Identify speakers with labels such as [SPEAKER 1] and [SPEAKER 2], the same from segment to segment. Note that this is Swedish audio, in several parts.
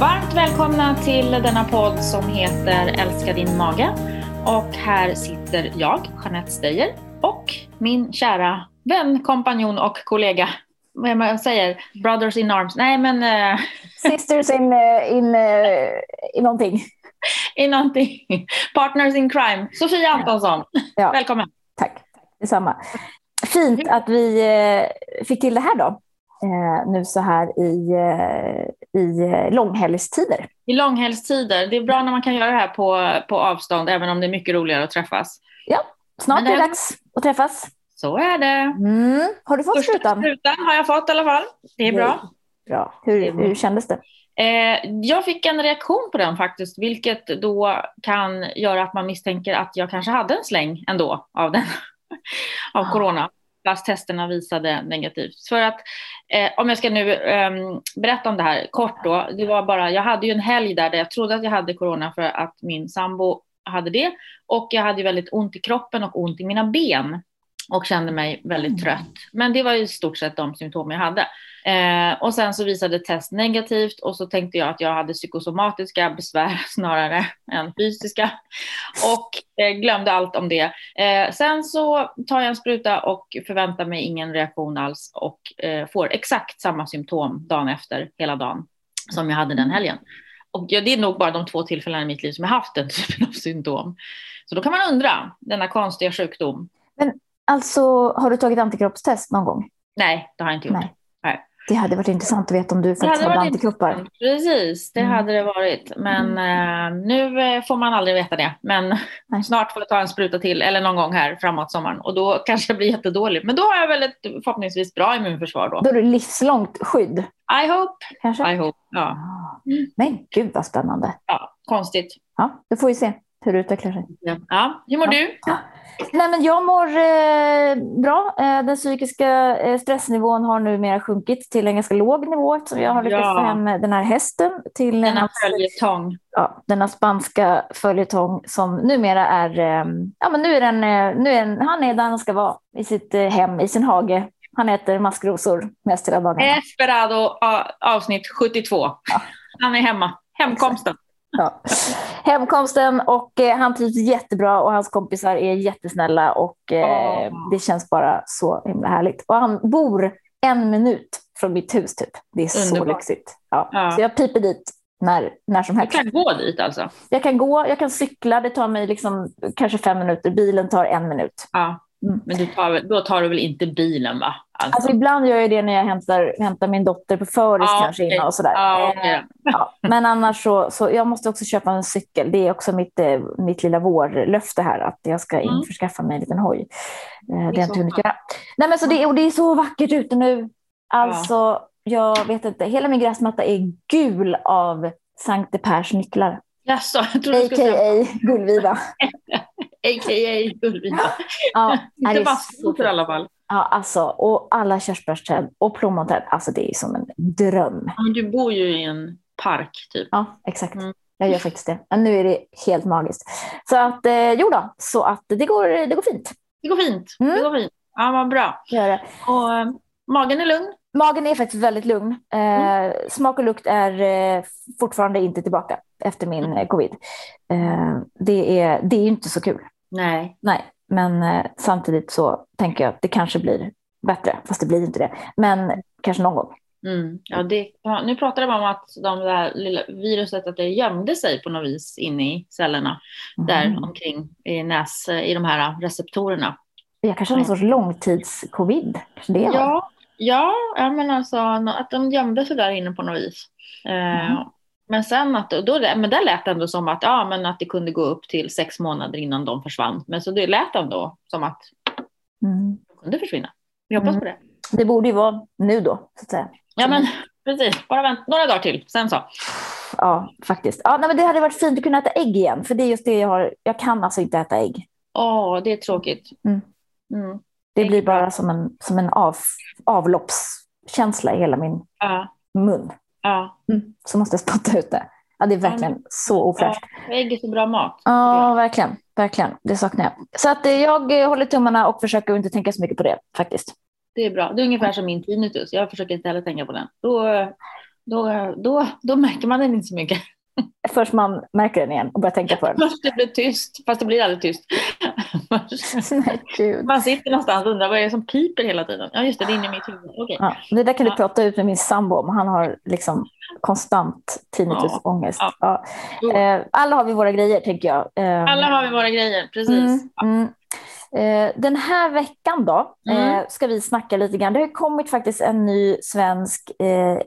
[SPEAKER 1] Varmt välkomna till denna podd som heter Älska din mage. Och här sitter jag, Jeanette Steyer, och min kära vän, kompanjon och kollega. Vad man säger? Brothers in arms? Nej, men... Uh...
[SPEAKER 2] Sisters in, uh, in, uh, in någonting.
[SPEAKER 1] I någonting. Partners in crime. Sofia Antonsson, ja. välkommen.
[SPEAKER 2] Tack, detsamma. Fint att vi fick till det här då eh, nu så här i, eh, i långhelgstider.
[SPEAKER 1] I långhelgstider. Det är bra när man kan göra det här på, på avstånd, även om det är mycket roligare att träffas.
[SPEAKER 2] Ja, snart det... är det dags att träffas.
[SPEAKER 1] Så är det.
[SPEAKER 2] Mm. Har du fått Första sprutan?
[SPEAKER 1] sprutan har jag fått i alla fall. Det är bra.
[SPEAKER 2] Bra. Hur, hur kändes det?
[SPEAKER 1] Eh, jag fick en reaktion på den faktiskt, vilket då kan göra att man misstänker att jag kanske hade en släng ändå av den, av ah. corona fast testerna visade negativt. För att eh, om jag ska nu eh, berätta om det här kort då. Det var bara, jag hade ju en helg där, där jag trodde att jag hade corona för att min sambo hade det och jag hade väldigt ont i kroppen och ont i mina ben och kände mig väldigt mm. trött. Men det var i stort sett de symptom jag hade. Eh, och sen så visade test negativt och så tänkte jag att jag hade psykosomatiska besvär snarare än fysiska och eh, glömde allt om det. Eh, sen så tar jag en spruta och förväntar mig ingen reaktion alls och eh, får exakt samma symptom dagen efter hela dagen som jag hade den helgen. Och det är nog bara de två tillfällen i mitt liv som jag haft den typen av symptom. Så då kan man undra, denna konstiga sjukdom.
[SPEAKER 2] Men alltså, har du tagit antikroppstest någon gång?
[SPEAKER 1] Nej, det har jag inte gjort.
[SPEAKER 2] Nej. Det hade varit intressant att veta om du faktiskt hade antikroppar.
[SPEAKER 1] Precis, det mm. hade det varit. Men mm. eh, nu eh, får man aldrig veta det. Men Nej. snart får jag ta en spruta till eller någon gång här framåt sommaren och då kanske det blir jättedåligt. Men då har jag väl ett förhoppningsvis bra immunförsvar då.
[SPEAKER 2] Då är det livslångt skydd.
[SPEAKER 1] I hope.
[SPEAKER 2] Kanske?
[SPEAKER 1] I hope, ja.
[SPEAKER 2] Mm. Men gud vad spännande.
[SPEAKER 1] Ja, konstigt.
[SPEAKER 2] Ja, då får vi se hur det utvecklar sig.
[SPEAKER 1] Ja, hur mår ja. du?
[SPEAKER 2] Nej, men jag mår eh, bra. Eh, den psykiska eh, stressnivån har numera sjunkit till en ganska låg nivå eftersom jag har lyckats ja. få hem den här hästen till
[SPEAKER 1] denna följetong.
[SPEAKER 2] Ja, denna spanska följetong som numera är, eh, ja men nu är den, eh, nu är den, han är där han ska vara i sitt eh, hem, i sin hage. Han äter maskrosor mest hela dagarna.
[SPEAKER 1] Esperado avsnitt 72. Ja. Han är hemma, hemkomsten.
[SPEAKER 2] Ja. Hemkomsten och eh, han trivs jättebra och hans kompisar är jättesnälla och eh, oh. det känns bara så himla härligt. Och han bor en minut från mitt hus typ. Det är Underbar. så lyxigt. Ja. ja. Så jag piper dit när, när som helst.
[SPEAKER 1] Du kan gå dit alltså?
[SPEAKER 2] Jag kan gå, jag kan cykla, det tar mig liksom kanske fem minuter, bilen tar en minut.
[SPEAKER 1] Ja. Mm. Men du tar, då tar du väl inte bilen va?
[SPEAKER 2] Alltså. alltså ibland gör jag det när jag hämtar, hämtar min dotter på föris ah, kanske okay. och sådär.
[SPEAKER 1] Ah, okay.
[SPEAKER 2] eh, ja. Men annars så, så jag måste också köpa en cykel. Det är också mitt, eh, mitt lilla vårlöfte här att jag ska mm. införskaffa mig en liten hoj. Eh, det har jag inte hunnit göra. Nej, men så det, och det är så vackert ute nu. Alltså, ja. jag vet inte. Hela min gräsmatta är gul av Sankte Pers nycklar.
[SPEAKER 1] Jaså, jag
[SPEAKER 2] trodde du skulle säga... A.k.a. Gullviva.
[SPEAKER 1] A.k.a. Gullviva.
[SPEAKER 2] Ja,
[SPEAKER 1] Inte massor i alla fall.
[SPEAKER 2] Ja, alltså, och alla körsbärsträd och plommonträd. Alltså det är som en dröm.
[SPEAKER 1] Men du bor ju i en park typ.
[SPEAKER 2] Ja, exakt. Mm. Jag gör faktiskt det. Men nu är det helt magiskt. Så att, eh, jo då, så att det går, det går fint.
[SPEAKER 1] Det går fint. Mm. Det går fint. Ja, vad bra.
[SPEAKER 2] Gör det.
[SPEAKER 1] Och äh, magen är lugn?
[SPEAKER 2] Magen är faktiskt väldigt lugn. Eh, mm. Smak och lukt är eh, fortfarande inte tillbaka efter min mm. covid. Eh, det, är, det är inte så kul.
[SPEAKER 1] Nej.
[SPEAKER 2] Nej, men eh, samtidigt så tänker jag att det kanske blir bättre, fast det blir inte det. Men kanske någon gång.
[SPEAKER 1] Mm. Ja, det, nu pratar de om att de där lilla viruset att det gömde sig på något vis inne i cellerna mm. där omkring i, näs, i de här receptorerna.
[SPEAKER 2] Jag kanske har någon sorts långtidscovid. Det
[SPEAKER 1] ja, ja, men alltså att de gömde sig där inne på något vis. Eh, mm. Men sen att, då, men där lät det ändå som att, ja, men att det kunde gå upp till sex månader innan de försvann. Men så det lät ändå som att mm. de kunde försvinna. Vi hoppas mm. på det.
[SPEAKER 2] Det borde ju vara nu då, så att säga.
[SPEAKER 1] Ja, men precis. Bara vänt några dagar till, sen så.
[SPEAKER 2] Ja, faktiskt. Ja, nej, men det hade varit fint att kunna äta ägg igen, för det är just det jag har. Jag kan alltså inte äta ägg.
[SPEAKER 1] Åh, det är tråkigt.
[SPEAKER 2] Mm. Det blir bara som en, som en av, avloppskänsla i hela min
[SPEAKER 1] ja.
[SPEAKER 2] mun.
[SPEAKER 1] Ja.
[SPEAKER 2] Mm. Så måste jag spotta ut det. Ja, det är verkligen ja. så ofräscht.
[SPEAKER 1] Ja, ägg är så bra mat.
[SPEAKER 2] Ja, verkligen. Verkligen. Det saknar jag. Så att eh, jag eh, håller tummarna och försöker inte tänka så mycket på det faktiskt.
[SPEAKER 1] Det är bra. Det är ungefär som min tinnitus. Jag försöker inte heller tänka på den. Då, då, då, då märker man den inte så mycket.
[SPEAKER 2] Först man märker den igen och börjar tänka på den.
[SPEAKER 1] Först det blir tyst, fast det blir aldrig tyst. Nej, man sitter någonstans och undrar vad är det som piper hela tiden. Ja just det, det är inne i mitt huvud. Okay.
[SPEAKER 2] Ja, det där kan du ja. prata ut med min sambo om. Han har liksom konstant tinnitusångest. Ja. Ja. Eh, alla har vi våra grejer tänker jag.
[SPEAKER 1] Eh, alla har vi våra grejer, precis. Mm,
[SPEAKER 2] mm. Den här veckan då mm. ska vi snacka lite grann. Det har kommit faktiskt en ny svensk,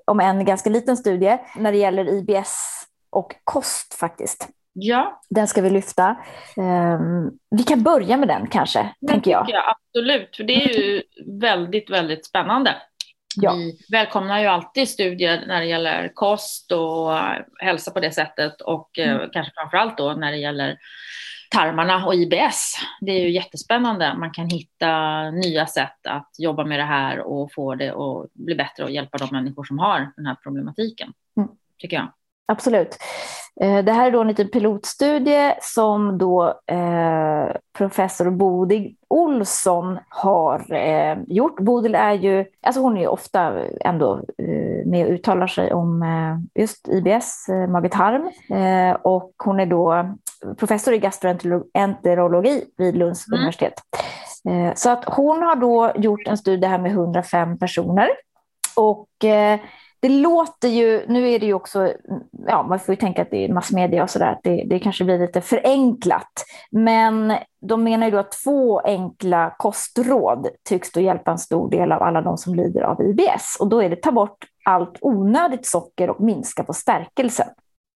[SPEAKER 2] om en ganska liten studie, när det gäller IBS och kost faktiskt.
[SPEAKER 1] Ja.
[SPEAKER 2] Den ska vi lyfta. Um, vi kan börja med den kanske,
[SPEAKER 1] det
[SPEAKER 2] tänker jag.
[SPEAKER 1] jag. Absolut, för det är ju väldigt, väldigt spännande. Ja. Vi välkomnar ju alltid studier när det gäller kost och hälsa på det sättet och eh, mm. kanske framför allt då när det gäller tarmarna och IBS. Det är ju jättespännande. Man kan hitta nya sätt att jobba med det här och få det att bli bättre och hjälpa de människor som har den här problematiken, mm. tycker jag.
[SPEAKER 2] Absolut. Eh, det här är då en liten pilotstudie som då eh, professor Bodil Olsson har eh, gjort. Bodil är ju, alltså hon är ju ofta ändå eh, med och uttalar sig om just IBS, eh, mage-tarm. Och hon är då professor i gastroenterologi vid Lunds mm. universitet. så att hon har då gjort en studie här med 105 personer. Och det låter ju, nu är det ju också, ja man får ju tänka att det är massmedia och sådär, att det, det kanske blir lite förenklat. Men de menar ju då att två enkla kostråd tycks då hjälpa en stor del av alla de som lider av IBS. Och då är det ta bort allt onödigt socker och minska på stärkelsen.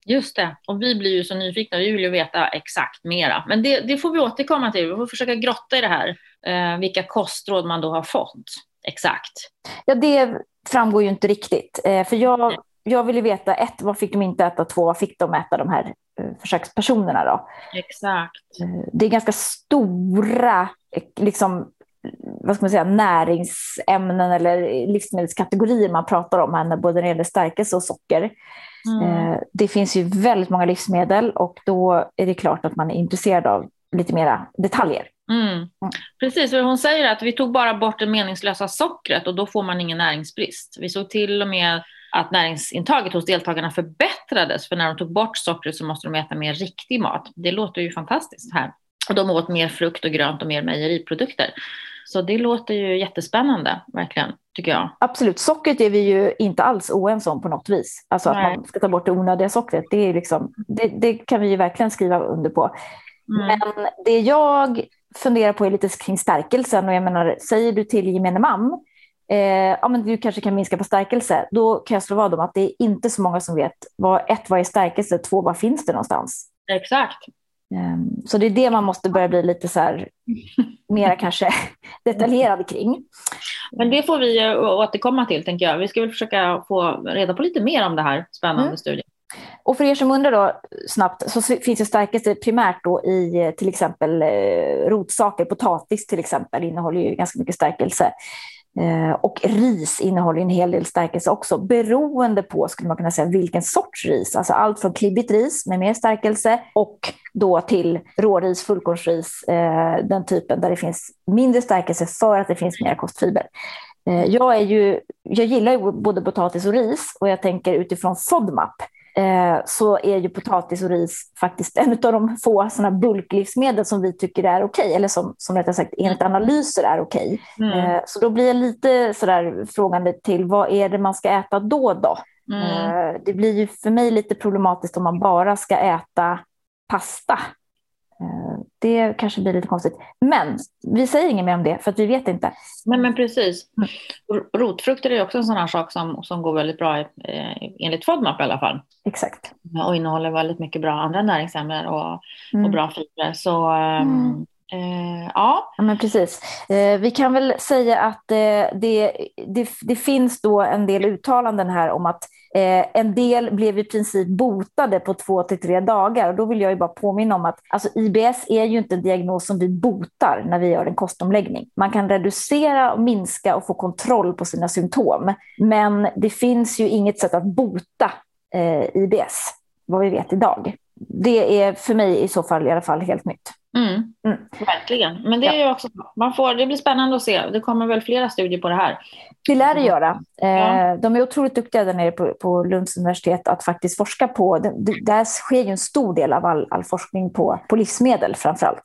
[SPEAKER 1] Just det, och vi blir ju så nyfikna, vi vill ju veta exakt mera. Men det, det får vi återkomma till, vi får försöka grotta i det här, eh, vilka kostråd man då har fått exakt.
[SPEAKER 2] Ja, det framgår ju inte riktigt. Eh, för jag, jag ville veta, ett, vad fick de inte äta? Två, vad fick de äta, de här eh, försökspersonerna? Då?
[SPEAKER 1] Exakt.
[SPEAKER 2] Eh, det är ganska stora liksom, vad ska man säga, näringsämnen eller livsmedelskategorier man pratar om här, både när det gäller stärkelse och socker. Mm. Det finns ju väldigt många livsmedel och då är det klart att man är intresserad av lite mera detaljer.
[SPEAKER 1] Mm. Precis, för hon säger att vi tog bara bort det meningslösa sockret och då får man ingen näringsbrist. Vi såg till och med att näringsintaget hos deltagarna förbättrades, för när de tog bort sockret så måste de äta mer riktig mat. Det låter ju fantastiskt här. Och de åt mer frukt och grönt och mer mejeriprodukter. Så det låter ju jättespännande, verkligen, tycker jag.
[SPEAKER 2] Absolut. Sockret är vi ju inte alls oense om på något vis. Alltså Nej. att man ska ta bort det onödiga sockret, det, är liksom, det, det kan vi ju verkligen skriva under på. Mm. Men det jag funderar på är lite kring stärkelsen och jag menar, säger du till gemene man eh, ja, men du kanske kan minska på stärkelse, då kan jag slå vad om att det är inte så många som vet vad, ett, vad är stärkelse, två, vad finns det någonstans?
[SPEAKER 1] Exakt.
[SPEAKER 2] Um, så det är det man måste börja bli lite så här, mera kanske detaljerad kring.
[SPEAKER 1] Men det får vi återkomma till, tänker jag. Vi ska väl försöka få reda på lite mer om det här spännande mm. studien.
[SPEAKER 2] Och för er som undrar då snabbt så finns det stärkelse primärt då i eh, till exempel eh, rotsaker, potatis till exempel innehåller ju ganska mycket stärkelse. Eh, och ris innehåller en hel del stärkelse också, beroende på skulle man kunna säga vilken sorts ris. Alltså allt från klibbigt ris med mer stärkelse och då till råris, fullkornsris, den typen där det finns mindre stärkelse för att det finns mer kostfiber. Jag, är ju, jag gillar ju både potatis och ris och jag tänker utifrån FODMAP så är ju potatis och ris faktiskt en av de få såna bulklivsmedel som vi tycker är okej, okay, eller som, som rättare sagt enligt mm. analyser är okej. Okay. Mm. Eh, så då blir jag lite sådär frågande till vad är det man ska äta då? då? Mm. Eh, det blir ju för mig lite problematiskt om man bara ska äta pasta Eh, det kanske blir lite konstigt. Men vi säger inget mer om det för att vi vet inte.
[SPEAKER 1] Nej men precis. Mm. Rotfrukter är också en sån här sak som, som går väldigt bra eh, enligt FODMAP i alla fall.
[SPEAKER 2] Exakt.
[SPEAKER 1] Och innehåller väldigt mycket bra andra näringsämnen och, mm. och bra fibrer. Så mm.
[SPEAKER 2] Eh, ja. ja. men precis. Eh, vi kan väl säga att eh, det, det, det, finns då en del uttalanden här om att Eh, en del blev i princip botade på två till tre dagar. Och då vill jag ju bara påminna om att alltså, IBS är ju inte en diagnos som vi botar när vi gör en kostomläggning. Man kan reducera, minska och få kontroll på sina symptom. Men det finns ju inget sätt att bota eh, IBS, vad vi vet idag. Det är för mig i så fall i alla fall helt nytt.
[SPEAKER 1] Mm. Mm. Verkligen. Men det, är ju också, man får, det blir spännande att se. Det kommer väl flera studier på det här.
[SPEAKER 2] Det lär det göra. Ja. De är otroligt duktiga där nere på, på Lunds universitet att faktiskt forska på. Det, där sker ju en stor del av all, all forskning på, på livsmedel framför allt.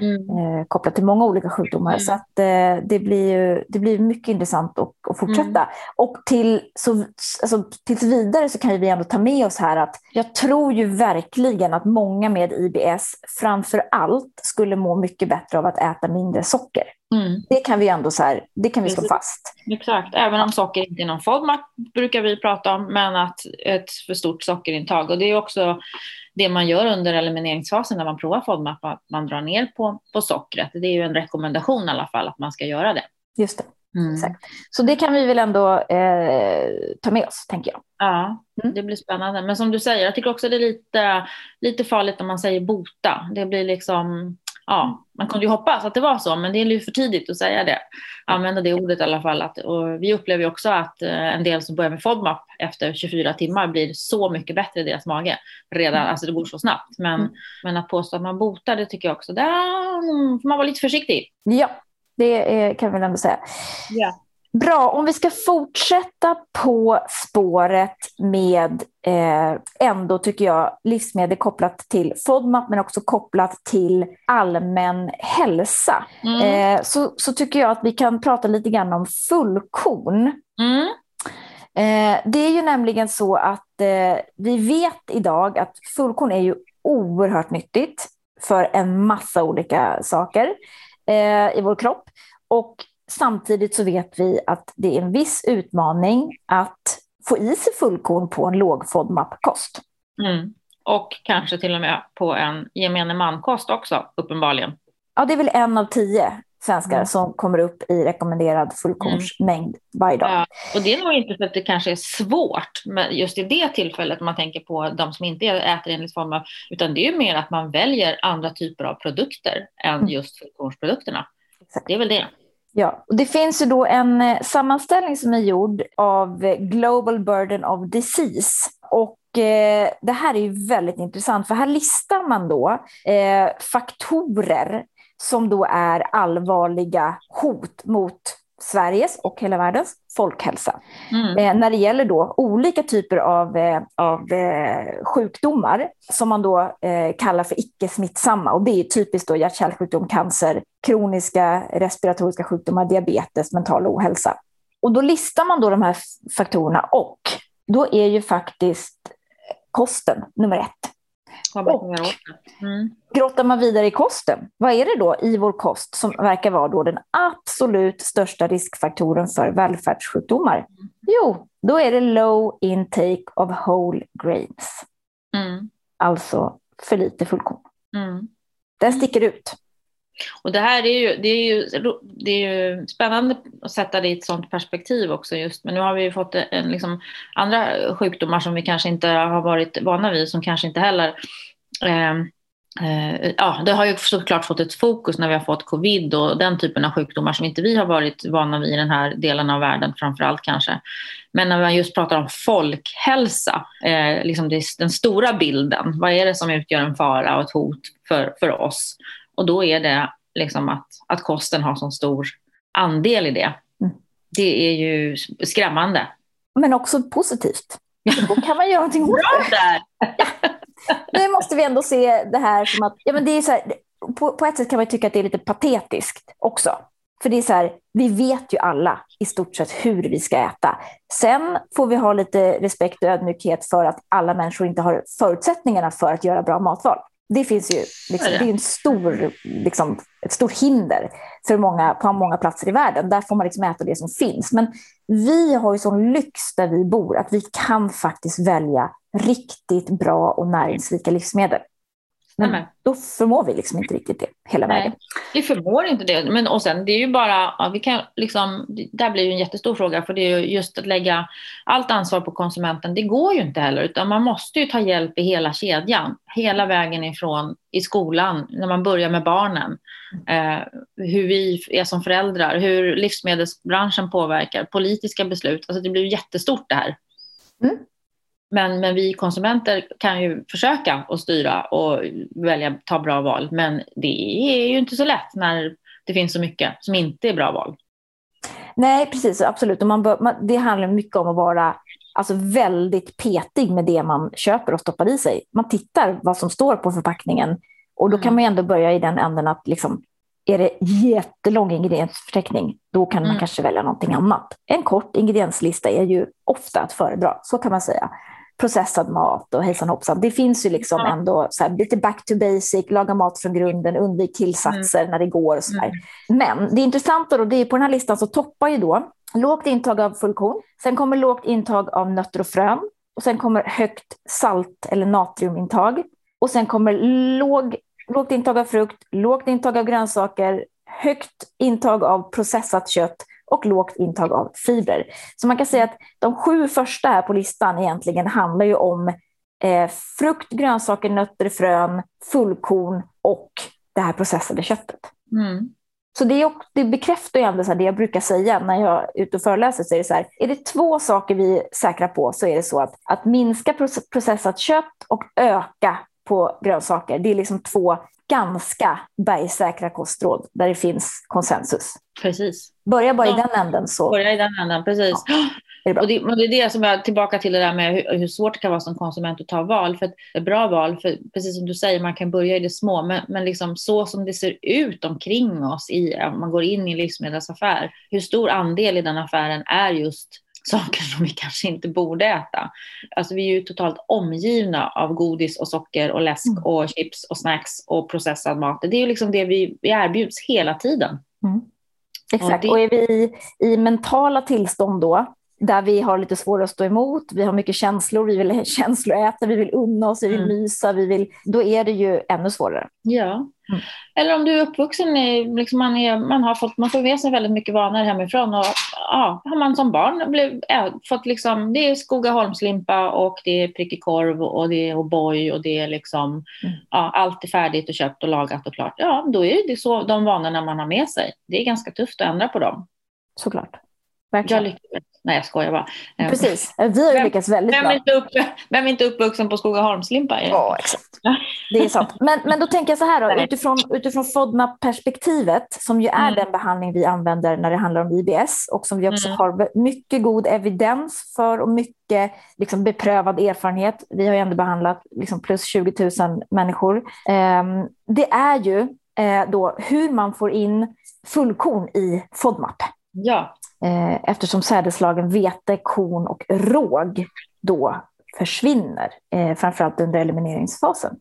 [SPEAKER 2] Mm. Eh, kopplat till många olika sjukdomar. Mm. Så att, eh, det, blir ju, det blir mycket intressant att, att fortsätta. Mm. Och till, så, alltså, tills vidare så kan vi ändå ta med oss här att jag tror ju verkligen att många med IBS framför allt skulle må mycket bättre av att äta mindre socker. Mm. Det kan vi ändå så här, det kan vi slå fast.
[SPEAKER 1] Exakt, även om socker inte är någon FODMAP brukar vi prata om, men att ett för stort sockerintag. Och det är också det man gör under elimineringsfasen när man provar FODMAP, att man drar ner på, på sockret. Det är ju en rekommendation i alla fall att man ska göra det.
[SPEAKER 2] Just det. Mm. Så det kan vi väl ändå eh, ta med oss, tänker jag.
[SPEAKER 1] Ja, mm. det blir spännande. Men som du säger, jag tycker också det är lite, lite farligt om man säger bota. Det blir liksom, ja, man kunde ju hoppas att det var så, men det är ju för tidigt att säga det. Använda det ordet i alla fall. Att, och vi upplever också att eh, en del som börjar med FODMAP efter 24 timmar blir så mycket bättre i deras mage. Redan, mm. alltså det går så snabbt. Men, mm. men att påstå att man botar, det tycker jag också, där får man vara lite försiktig.
[SPEAKER 2] Ja, det kan vi väl ändå säga. Ja. Bra, om vi ska fortsätta på spåret med eh, ändå, tycker jag, livsmedel kopplat till FODMAP men också kopplat till allmän hälsa. Mm. Eh, så, så tycker jag att vi kan prata lite grann om fullkorn. Mm. Eh, det är ju nämligen så att eh, vi vet idag att fullkorn är ju oerhört nyttigt för en massa olika saker eh, i vår kropp. Och samtidigt så vet vi att det är en viss utmaning att få i sig fullkorn på en låg FODMAP-kost.
[SPEAKER 1] Mm. Och kanske till och med på en gemene man-kost också, uppenbarligen.
[SPEAKER 2] Ja, det är väl en av tio svenskar mm. som kommer upp i rekommenderad fullkornsmängd mm. varje dag. Ja,
[SPEAKER 1] och det är nog inte för att det kanske är svårt men just i det tillfället man tänker på de som inte äter enligt form utan det är ju mer att man väljer andra typer av produkter än mm. just fullkornsprodukterna. Exakt. Det är väl det.
[SPEAKER 2] Ja, och det finns ju då en eh, sammanställning som är gjord av eh, Global Burden of Disease. Och eh, det här är ju väldigt intressant, för här listar man då eh, faktorer som då är allvarliga hot mot Sveriges och hela världens folkhälsa. Mm. Eh, när det gäller då olika typer av, eh, av eh, sjukdomar som man då eh, kallar för icke-smittsamma. Och det är typiskt då hjärt-kärlsjukdom, cancer, kroniska respiratoriska sjukdomar, diabetes, mental ohälsa. Och då listar man då de här faktorerna och då är ju faktiskt kosten nummer ett. Och mm. grottar man vidare i kosten, vad är det då i vår kost som verkar vara då den absolut största riskfaktorn för välfärdssjukdomar? Mm. Jo, då är det low intake of whole grains. Mm. Alltså för lite fullkorn. Mm. Den sticker ut.
[SPEAKER 1] Och det här är ju, det är ju, det är ju spännande att sätta det i ett sådant perspektiv också just. Men nu har vi ju fått en, liksom, andra sjukdomar som vi kanske inte har varit vana vid, som kanske inte heller eh, eh, ja, det har ju såklart fått ett fokus när vi har fått covid och den typen av sjukdomar som inte vi har varit vana vid i den här delen av världen framför allt kanske. Men när man just pratar om folkhälsa, eh, liksom den stora bilden, vad är det som utgör en fara och ett hot för, för oss? Och då är det liksom att, att kosten har så stor andel i det. Mm. Det är ju skrämmande.
[SPEAKER 2] Men också positivt. Då kan man göra någonting åt det. nu måste vi ändå se det här som att, ja men det är så här, på, på ett sätt kan man tycka att det är lite patetiskt också. För det är så här, vi vet ju alla i stort sett hur vi ska äta. Sen får vi ha lite respekt och ödmjukhet för att alla människor inte har förutsättningarna för att göra bra matval. Det finns ju liksom, det är en stor, liksom, ett stort hinder för många, på många platser i världen. Där får man liksom äta det som finns. Men vi har ju sån lyx där vi bor att vi kan faktiskt välja riktigt bra och näringsrika livsmedel. Men Amen. då förmår vi liksom inte riktigt det hela Nej, vägen.
[SPEAKER 1] Vi förmår inte det. Men, och sen, det är ju bara, ja, vi kan liksom, där blir ju en jättestor fråga, för det är ju just att lägga allt ansvar på konsumenten, det går ju inte heller, utan man måste ju ta hjälp i hela kedjan, hela vägen ifrån i skolan, när man börjar med barnen, eh, hur vi är som föräldrar, hur livsmedelsbranschen påverkar, politiska beslut, alltså det blir jättestort det här. Mm. Men, men vi konsumenter kan ju försöka att styra och välja, ta bra val. Men det är ju inte så lätt när det finns så mycket som inte är bra val.
[SPEAKER 2] Nej, precis. Absolut. Och man bör, man, det handlar mycket om att vara alltså, väldigt petig med det man köper och stoppar i sig. Man tittar vad som står på förpackningen och då kan mm. man ändå börja i den änden att liksom, är det jättelång ingrediensförteckning, då kan man mm. kanske välja någonting annat. En kort ingredienslista är ju ofta att föredra, så kan man säga. Processad mat och hejsan hoppsan. Det finns ju liksom ja. ändå så här, lite back to basic, laga mat från grunden, undvik tillsatser mm. när det går och så mm. Men det intressanta då, det är på den här listan så toppar ju då lågt intag av fullkorn, sen kommer lågt intag av nötter och frön, och sen kommer högt salt eller natriumintag, och sen kommer låg lågt intag av frukt, lågt intag av grönsaker, högt intag av processat kött och lågt intag av fibrer. Så man kan säga att de sju första här på listan egentligen handlar ju om eh, frukt, grönsaker, nötter, frön, fullkorn och det här processade köttet. Mm. Så det, är, det bekräftar ju ändå så det jag brukar säga när jag är ute och föreläser. Så är, det så här, är det två saker vi är säkra på så är det så att, att minska processat kött och öka på grönsaker. Det är liksom två ganska bergsäkra kostråd där det finns konsensus.
[SPEAKER 1] Precis.
[SPEAKER 2] Börja bara ja. i den änden. Så.
[SPEAKER 1] Börja i den änden, precis. Ja. Det och, det, och det är det som jag tillbaka till det där med hur, hur, svårt det kan vara som konsument att ta val. För ett bra val, för precis som du säger, man kan börja i det små, men, men liksom så som det ser ut omkring oss, i, om man går in i en livsmedelsaffär, hur stor andel i den affären är just saker som vi kanske inte borde äta. Alltså vi är ju totalt omgivna av godis och socker och läsk mm. och chips och snacks och processad mat. Det är ju liksom det vi, vi erbjuds hela tiden. Mm.
[SPEAKER 2] Exakt, och, det... och är vi i mentala tillstånd då, där vi har lite svårare att stå emot, vi har mycket känslor, vi vill känsloäta, vi vill unna oss, vi vill mm. mysa, vi vill, då är det ju ännu svårare.
[SPEAKER 1] Ja, mm. eller om du är uppvuxen i, liksom man, är, man, har fått, man får med sig väldigt mycket vanor hemifrån och ja, har man som barn blev, äh, fått liksom, det är Skogaholmslimpa och det är prickig korv och det är O'boy och det är liksom, mm. ja, allt är färdigt och köpt och lagat och klart. Ja, då är det så de vanorna man har med sig. Det är ganska tufft att ändra på dem.
[SPEAKER 2] Såklart.
[SPEAKER 1] Verkligen. Jag Nej, jag skojar bara.
[SPEAKER 2] Ehm, Precis, vi har ju lyckats väldigt
[SPEAKER 1] vem
[SPEAKER 2] bra.
[SPEAKER 1] Inte upp, vem är inte uppvuxen på Skogaholmslimpa?
[SPEAKER 2] Ja, exakt. Det är sant. Men, men då tänker jag så här, då, utifrån, utifrån FODMAP-perspektivet, som ju är mm. den behandling vi använder när det handlar om IBS och som vi också mm. har mycket god evidens för och mycket liksom, beprövad erfarenhet. Vi har ju ändå behandlat liksom, plus 20 000 människor. Um, det är ju uh, då hur man får in fullkorn i FODMAP.
[SPEAKER 1] Ja.
[SPEAKER 2] Eh, eftersom sädeslagen vete, korn och råg då försvinner, eh, framförallt under elimineringsfasen.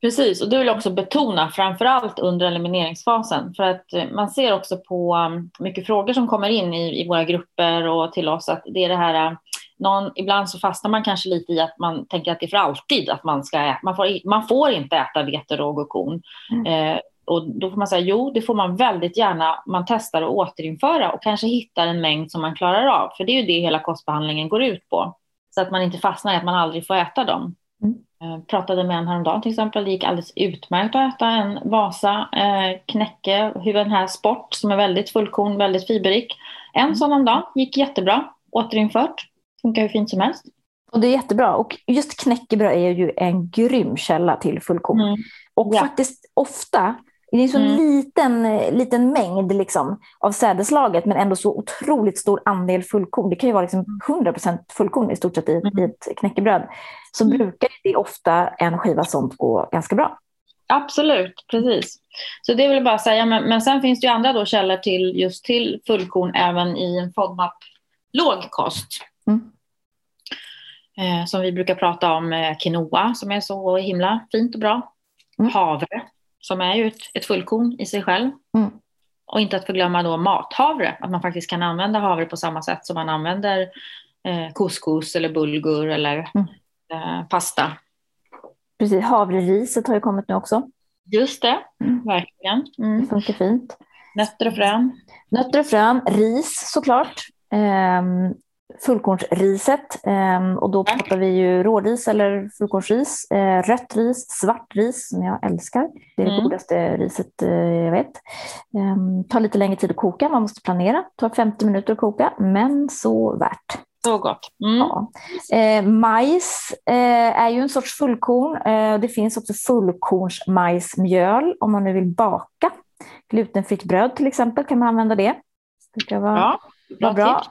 [SPEAKER 1] Precis, och det vill jag också betona, framförallt under elimineringsfasen. För att eh, man ser också på um, mycket frågor som kommer in i, i våra grupper och till oss att det är det här någon, ibland så fastnar man kanske lite i att man tänker att det är för alltid att man ska äta. Man får, man får inte äta vete, råg och korn. Mm. Eh, och då får man säga jo, det får man väldigt gärna. Man testar att återinföra och kanske hittar en mängd som man klarar av. För det är ju det hela kostbehandlingen går ut på. Så att man inte fastnar i att man aldrig får äta dem. Mm. Jag eh, pratade med en häromdagen till exempel. Det gick alldeles utmärkt att äta en Vasa eh, knäcke, den här sport som är väldigt fullkorn, väldigt fiberrik. En mm. sån om dagen gick jättebra. Återinfört. Funkar hur fint som helst.
[SPEAKER 2] Och det är jättebra. Och just knäckebröd är ju en grym källa till fullkorn. Mm. Och ja. faktiskt ofta det är en så mm. liten, liten mängd liksom, av sädeslaget men ändå så otroligt stor andel fullkorn. Det kan ju vara liksom 100% fullkorn i stort sett i, mm. i ett knäckebröd. Så mm. brukar det ofta en skiva sånt gå ganska bra.
[SPEAKER 1] Absolut, precis. Så det vill jag bara säga. Men, men sen finns det ju andra då källor till just till fullkorn även i en FODMAP låg kost. Mm. Eh, som vi brukar prata om eh, quinoa som är så himla fint och bra. Mm. Havre som är ju ett, ett fullkorn i sig själv. Mm. Och inte att förglömma då mathavre, att man faktiskt kan använda havre på samma sätt som man använder eh, couscous eller bulgur eller mm. eh, pasta.
[SPEAKER 2] Precis, havreriset har ju kommit nu också.
[SPEAKER 1] Just det, mm. verkligen.
[SPEAKER 2] Mm. Det funkar fint.
[SPEAKER 1] Nötter och frön.
[SPEAKER 2] Nötter och frön, ris såklart. Um, fullkornsriset. Ehm, och då pratar vi ju råris eller fullkornsris, eh, rött ris, svart ris som jag älskar. Det är det mm. godaste riset eh, jag vet. Ehm, tar lite längre tid att koka, man måste planera. Tar 50 minuter att koka, men så värt.
[SPEAKER 1] Så gott. Mm.
[SPEAKER 2] Ja. Eh, majs eh, är ju en sorts fullkorn. Eh, det finns också fullkornsmajsmjöl om man nu vill baka. Glutenfritt bröd till exempel kan man använda det. brukar vara ja, bra. bra.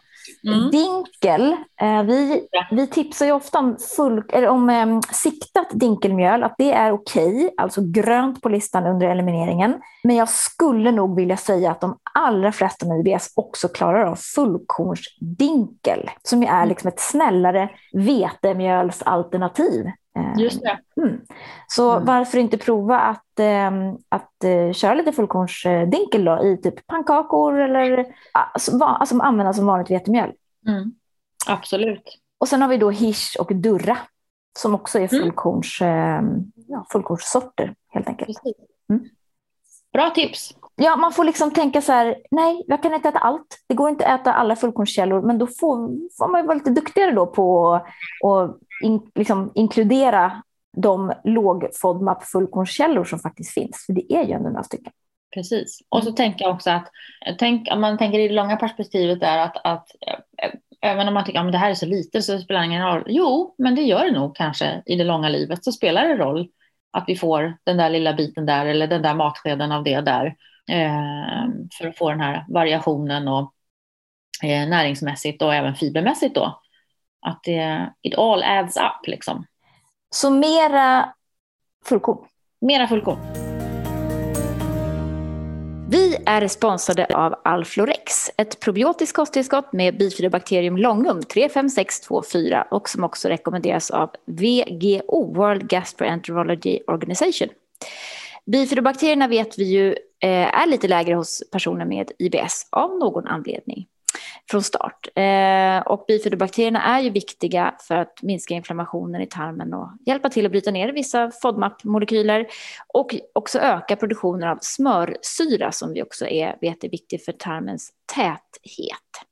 [SPEAKER 2] Mm. Dinkel, eh, vi, vi tipsar ju ofta om, full, om eh, siktat dinkelmjöl, att det är okej, okay, alltså grönt på listan under elimineringen. Men jag skulle nog vilja säga att de allra flesta med IBS också klarar av fullkornsdinkel, som ju är liksom ett snällare vetemjölsalternativ.
[SPEAKER 1] Eh, Just det. Mm.
[SPEAKER 2] Så mm. varför inte prova att, äh, att äh, köra lite fullkornsdinkel då, i typ pannkakor eller alltså, alltså använda som vanligt vetemjöl.
[SPEAKER 1] Mm. Absolut.
[SPEAKER 2] Och sen har vi då hirs och durra som också är mm. fullkorns, äh, ja, fullkornssorter helt enkelt.
[SPEAKER 1] Mm. Bra tips.
[SPEAKER 2] Ja, man får liksom tänka så här, nej, jag kan inte äta allt. Det går inte att äta alla fullkornskällor, men då får, får man vara lite duktigare då på att in, liksom, inkludera de låg FODMAP fullkornskällor som faktiskt finns, för det är ju ändå några stycken.
[SPEAKER 1] Precis. Och så tänker jag också att, tänk, om man tänker i det långa perspektivet är att, att även om man tycker att ja, det här är så lite så spelar det ingen roll. Jo, men det gör det nog kanske i det långa livet så spelar det roll att vi får den där lilla biten där eller den där matskeden av det där eh, för att få den här variationen och eh, näringsmässigt och även fibermässigt då. Att det, it all adds up liksom.
[SPEAKER 2] Så mera fullkorn?
[SPEAKER 1] Mera fullkorn.
[SPEAKER 2] Vi är sponsrade av Alflorex, ett probiotiskt kosttillskott med bifidobakterium longum 35624 och som också rekommenderas av VGO, World Gastroenterology Organization. Bifidobakterierna vet vi ju eh, är lite lägre hos personer med IBS av någon anledning från start. Eh, och bifidobakterierna är ju viktiga för att minska inflammationen i tarmen och hjälpa till att bryta ner vissa FODMAP-molekyler och också öka produktionen av smörsyra som vi också är, vet är viktig för tarmens täthet.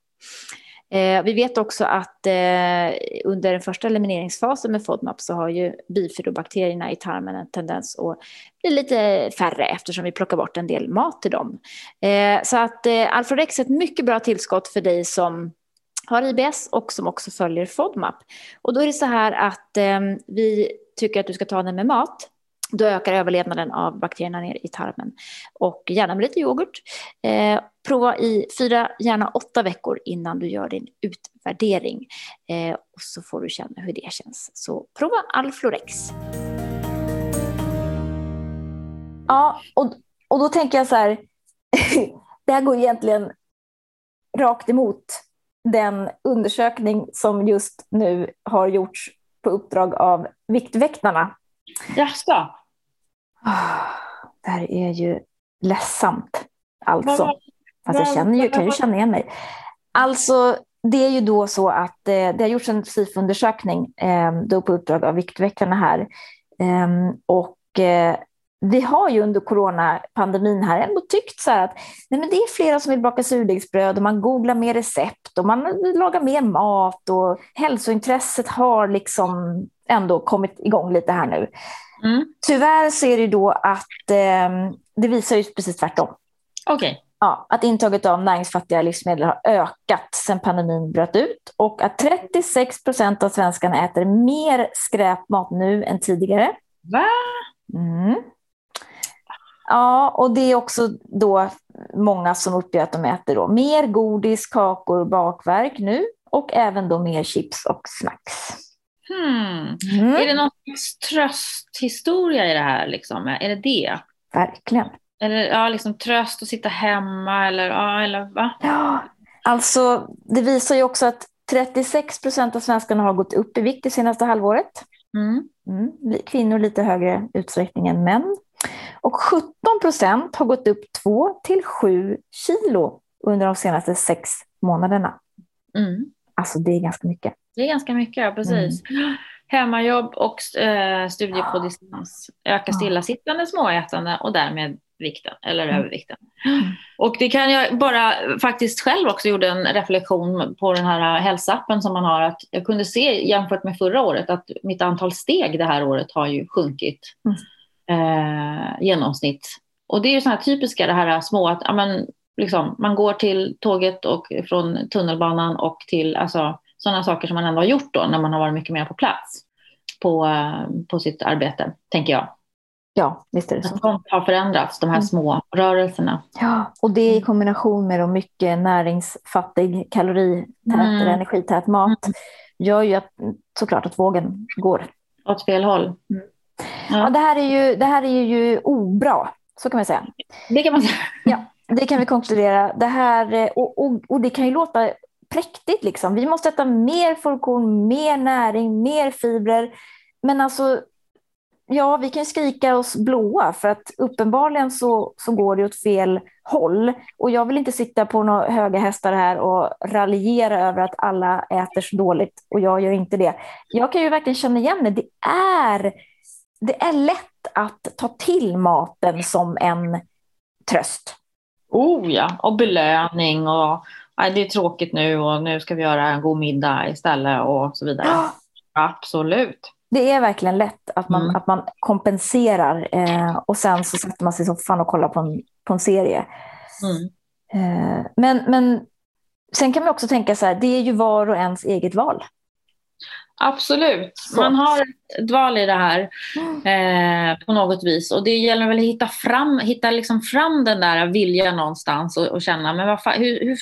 [SPEAKER 2] Eh, vi vet också att eh, under den första elimineringsfasen med FODMAP så har ju bifidobakterierna i tarmen en tendens att bli lite färre eftersom vi plockar bort en del mat till dem. Eh, så att eh, Alfredex är ett mycket bra tillskott för dig som har IBS och som också följer FODMAP. Och då är det så här att eh, vi tycker att du ska ta den med mat då ökar överlevnaden av bakterierna ner i tarmen. Och gärna med lite yoghurt. Eh, prova i fyra, gärna åtta veckor innan du gör din utvärdering. Eh, och så får du känna hur det känns. Så prova Alflorex. Ja, och, och då tänker jag så här. det här går egentligen rakt emot den undersökning som just nu har gjorts på uppdrag av Viktväktarna.
[SPEAKER 1] Jaså?
[SPEAKER 2] Det här är ju ledsamt. Alltså. Fast jag känner ju, kan ju känna igen mig. Alltså, det är ju då så att eh, det har gjorts en SIFO-undersökning eh, då på uppdrag av Viktväktarna här. Eh, och vi har ju under coronapandemin här ändå tyckt så att nej men det är flera som vill baka surdegsbröd och man googlar mer recept och man lagar mer mat och hälsointresset har liksom ändå kommit igång lite här nu. Mm. Tyvärr så är det då att eh, det visar ju precis tvärtom.
[SPEAKER 1] Okay.
[SPEAKER 2] Ja, att intaget av näringsfattiga livsmedel har ökat sedan pandemin bröt ut och att 36 procent av svenskarna äter mer skräpmat nu än tidigare.
[SPEAKER 1] Va?
[SPEAKER 2] Mm. Ja, och det är också då många som uppger att de äter då mer godis, kakor, bakverk nu och även då mer chips och snacks.
[SPEAKER 1] Hmm. Mm. Är det någon slags trösthistoria i det här? Liksom? Är det det?
[SPEAKER 2] Verkligen.
[SPEAKER 1] Eller ja, liksom tröst att sitta hemma eller, ja, eller va?
[SPEAKER 2] Ja, alltså det visar ju också att 36 procent av svenskarna har gått upp i vikt det senaste halvåret. Mm. Mm. Kvinnor lite högre utsträckning än män. Och 17 procent har gått upp 2 till 7 kilo under de senaste sex månaderna. Mm. Alltså det är ganska mycket.
[SPEAKER 1] Det är ganska mycket, ja, precis. Mm. Hemmajobb och eh, studier på distans ökar stillasittande, småätande och därmed vikten eller mm. övervikten. Och det kan jag bara faktiskt själv också gjorde en reflektion på den här hälsoappen som man har att jag kunde se jämfört med förra året att mitt antal steg det här året har ju sjunkit mm. eh, genomsnitt. Och det är ju sådana här typiska det här små att ja, men, liksom, man går till tåget och från tunnelbanan och till alltså, sådana saker som man ändå har gjort då när man har varit mycket mer på plats på, eh, på sitt arbete, tänker jag.
[SPEAKER 2] Ja, visst är det så.
[SPEAKER 1] Sånt har förändrats, de här mm. små rörelserna.
[SPEAKER 2] Ja, och det i kombination med då mycket näringsfattig, kaloritätt mm. eller energität mat mm. gör ju att, såklart att vågen går.
[SPEAKER 1] Åt fel håll.
[SPEAKER 2] Mm. Ja. ja. det, här är ju, det här är ju obra, så kan man säga.
[SPEAKER 1] Det kan man säga.
[SPEAKER 2] Ja, det kan vi konkludera. Det här, och, och, och det kan ju låta präktigt. Liksom. Vi måste äta mer fullkorn, mer näring, mer fibrer. Men alltså, ja, vi kan skrika oss blåa för att uppenbarligen så, så går det åt fel håll. Och jag vill inte sitta på några höga hästar här och raljera över att alla äter så dåligt och jag gör inte det. Jag kan ju verkligen känna igen det. Det är, det är lätt att ta till maten som en tröst.
[SPEAKER 1] Oh ja, och belöning och det är tråkigt nu och nu ska vi göra en god middag istället och så vidare. Absolut.
[SPEAKER 2] Det är verkligen lätt att man, mm. att man kompenserar eh, och sen så sätter man sig i soffan och kollar på en, på en serie. Mm. Eh, men, men sen kan man också tänka så här, det är ju var och ens eget val.
[SPEAKER 1] Absolut, så. man har ett val i det här eh, på något vis. Och det gäller väl att hitta fram, hitta liksom fram den där viljan någonstans och, och känna, men vad hur, hur,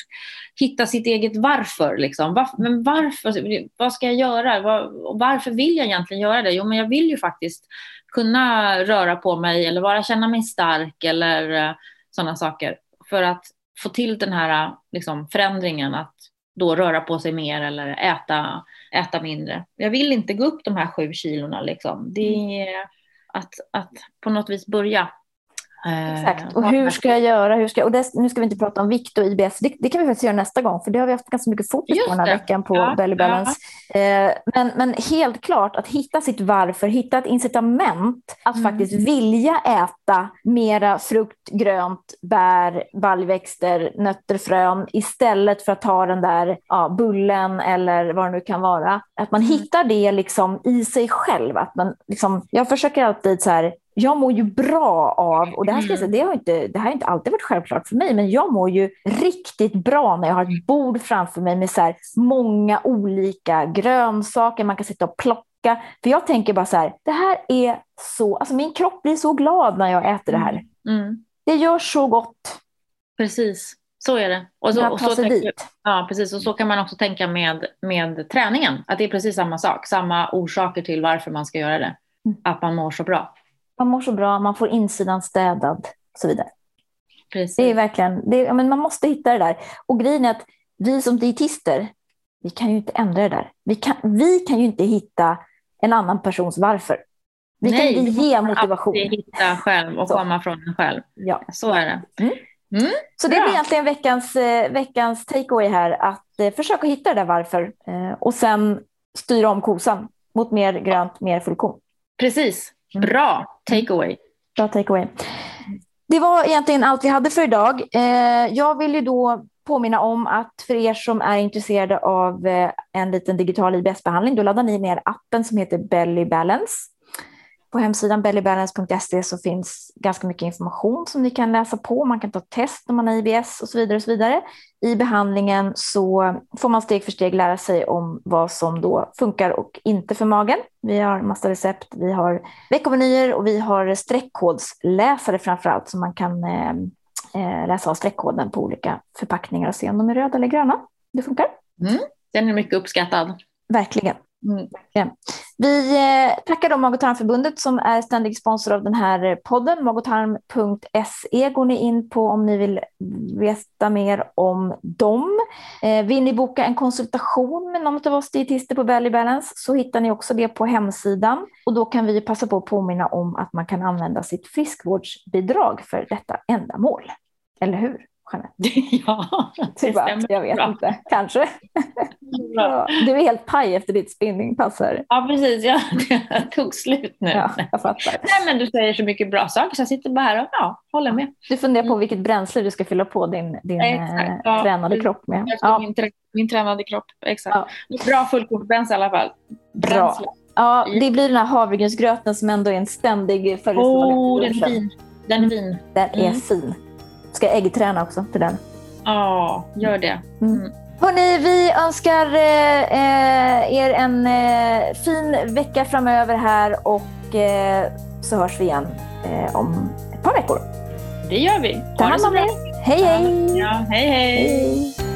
[SPEAKER 1] hitta sitt eget varför. Liksom. Var, men varför, vad ska jag göra? Var, varför vill jag egentligen göra det? Jo, men jag vill ju faktiskt kunna röra på mig eller bara känna mig stark eller eh, sådana saker. För att få till den här liksom, förändringen att då röra på sig mer eller äta, äta mindre. Jag vill inte gå upp de här sju kilorna. Liksom. Det är att, att på något vis börja
[SPEAKER 2] Exakt, eh, och hur ska jag göra? Hur ska, och det, nu ska vi inte prata om vikt och IBS, det, det, kan vi faktiskt göra nästa gång, för det har vi haft ganska mycket fokus Just på den här det. veckan på ja, Belly Balance. Ja. Eh, men, men helt klart att hitta sitt varför, hitta ett incitament att mm. faktiskt vilja äta mera frukt, grönt, bär, baljväxter, nötter, frön istället för att ta den där ja, bullen eller vad det nu kan vara. Att man mm. hittar det liksom i sig själv. Att man liksom, jag försöker alltid så här, jag mår ju bra av, och det här, ska jag säga, det, har inte, det här har inte alltid varit självklart för mig, men jag mår ju riktigt bra när jag har ett bord framför mig med så många olika grönsaker man kan sitta och plocka. För jag tänker bara så här, det här är så, alltså min kropp blir så glad när jag äter det här. Mm. mm. Det gör så gott.
[SPEAKER 1] Precis. Så är det. Och så, och så tänker, ja, precis. Och så kan man också tänka med, med träningen. Att det är precis samma sak. Samma orsaker till varför man ska göra det. Mm. Att man mår så bra.
[SPEAKER 2] Man mår så bra, man får insidan städad och så vidare. Precis. Det är verkligen, det är, men man måste hitta det där. Och grejen är att vi som dietister, vi kan ju inte ändra det där. Vi kan, vi kan ju inte hitta en annan persons varför. Vi Nej, kan inte ge motivation.
[SPEAKER 1] Nej, hitta själv och så. komma från en själv. Ja. Så är det. Mm.
[SPEAKER 2] Mm. Så det blir egentligen veckans, eh, veckans takeaway här, att eh, försöka hitta det där varför eh, och sen styra om kosan mot mer grönt, mer fullkorn.
[SPEAKER 1] Precis. Bra takeaway.
[SPEAKER 2] Bra takeaway. Det var egentligen allt vi hade för idag. Eh, jag vill ju då påminna om att för er som är intresserade av eh, en liten digital IBS-behandling, då laddar ni ner appen som heter Belly Balance. På hemsidan bellybalance.se så finns ganska mycket information som ni kan läsa på. Man kan ta test om man har IBS och så vidare. Och så vidare. I behandlingen så får man steg för steg lära sig om vad som då funkar och inte för magen. Vi har massa recept, vi har veckomenyer och vi har streckkodsläsare framför allt så man kan eh, eh, läsa av streckkoden på olika förpackningar och se om de är röda eller gröna. Det funkar.
[SPEAKER 1] Mm. Den är mycket uppskattad.
[SPEAKER 2] Verkligen. Mm. Vi eh, tackar då Mag tarmförbundet som är ständig sponsor av den här eh, podden. Magotarm.se går ni in på om ni vill veta mer om dem. Eh, vill ni boka en konsultation med någon av oss dietister på Belly Balance så hittar ni också det på hemsidan. Och då kan vi passa på att påminna om att man kan använda sitt friskvårdsbidrag för detta ändamål. Eller hur? Jeanette?
[SPEAKER 1] Ja,
[SPEAKER 2] det stämmer. Jag vet bra. inte, kanske. Ja, du är helt paj efter ditt spinningpass här.
[SPEAKER 1] Ja, precis. Ja, det tog slut nu.
[SPEAKER 2] Ja, jag fattar.
[SPEAKER 1] Nej, men du säger så mycket bra saker så jag sitter bara här och ja, håller med.
[SPEAKER 2] Du funderar på mm. vilket bränsle du ska fylla på din, din exakt, eh, ja, tränade kropp med.
[SPEAKER 1] Ja. Min, min tränade kropp, exakt. Ja. Bra fullkornsbränsle i alla fall.
[SPEAKER 2] Bränsle. Bra. Ja, det blir den här havregrynsgröten som ändå är en ständig
[SPEAKER 1] föreställning. Oh, den är fin. Den är fin.
[SPEAKER 2] Den är mm. fin. Ska jag äggträna också till den?
[SPEAKER 1] Ja, gör det. Mm. mm.
[SPEAKER 2] Hörrni, vi önskar eh, er en eh, fin vecka framöver här och eh, så hörs vi igen eh, om ett par veckor.
[SPEAKER 1] Det gör vi.
[SPEAKER 2] Ta hand om er. Hej hej!
[SPEAKER 1] Ja, hej hej!
[SPEAKER 2] hej.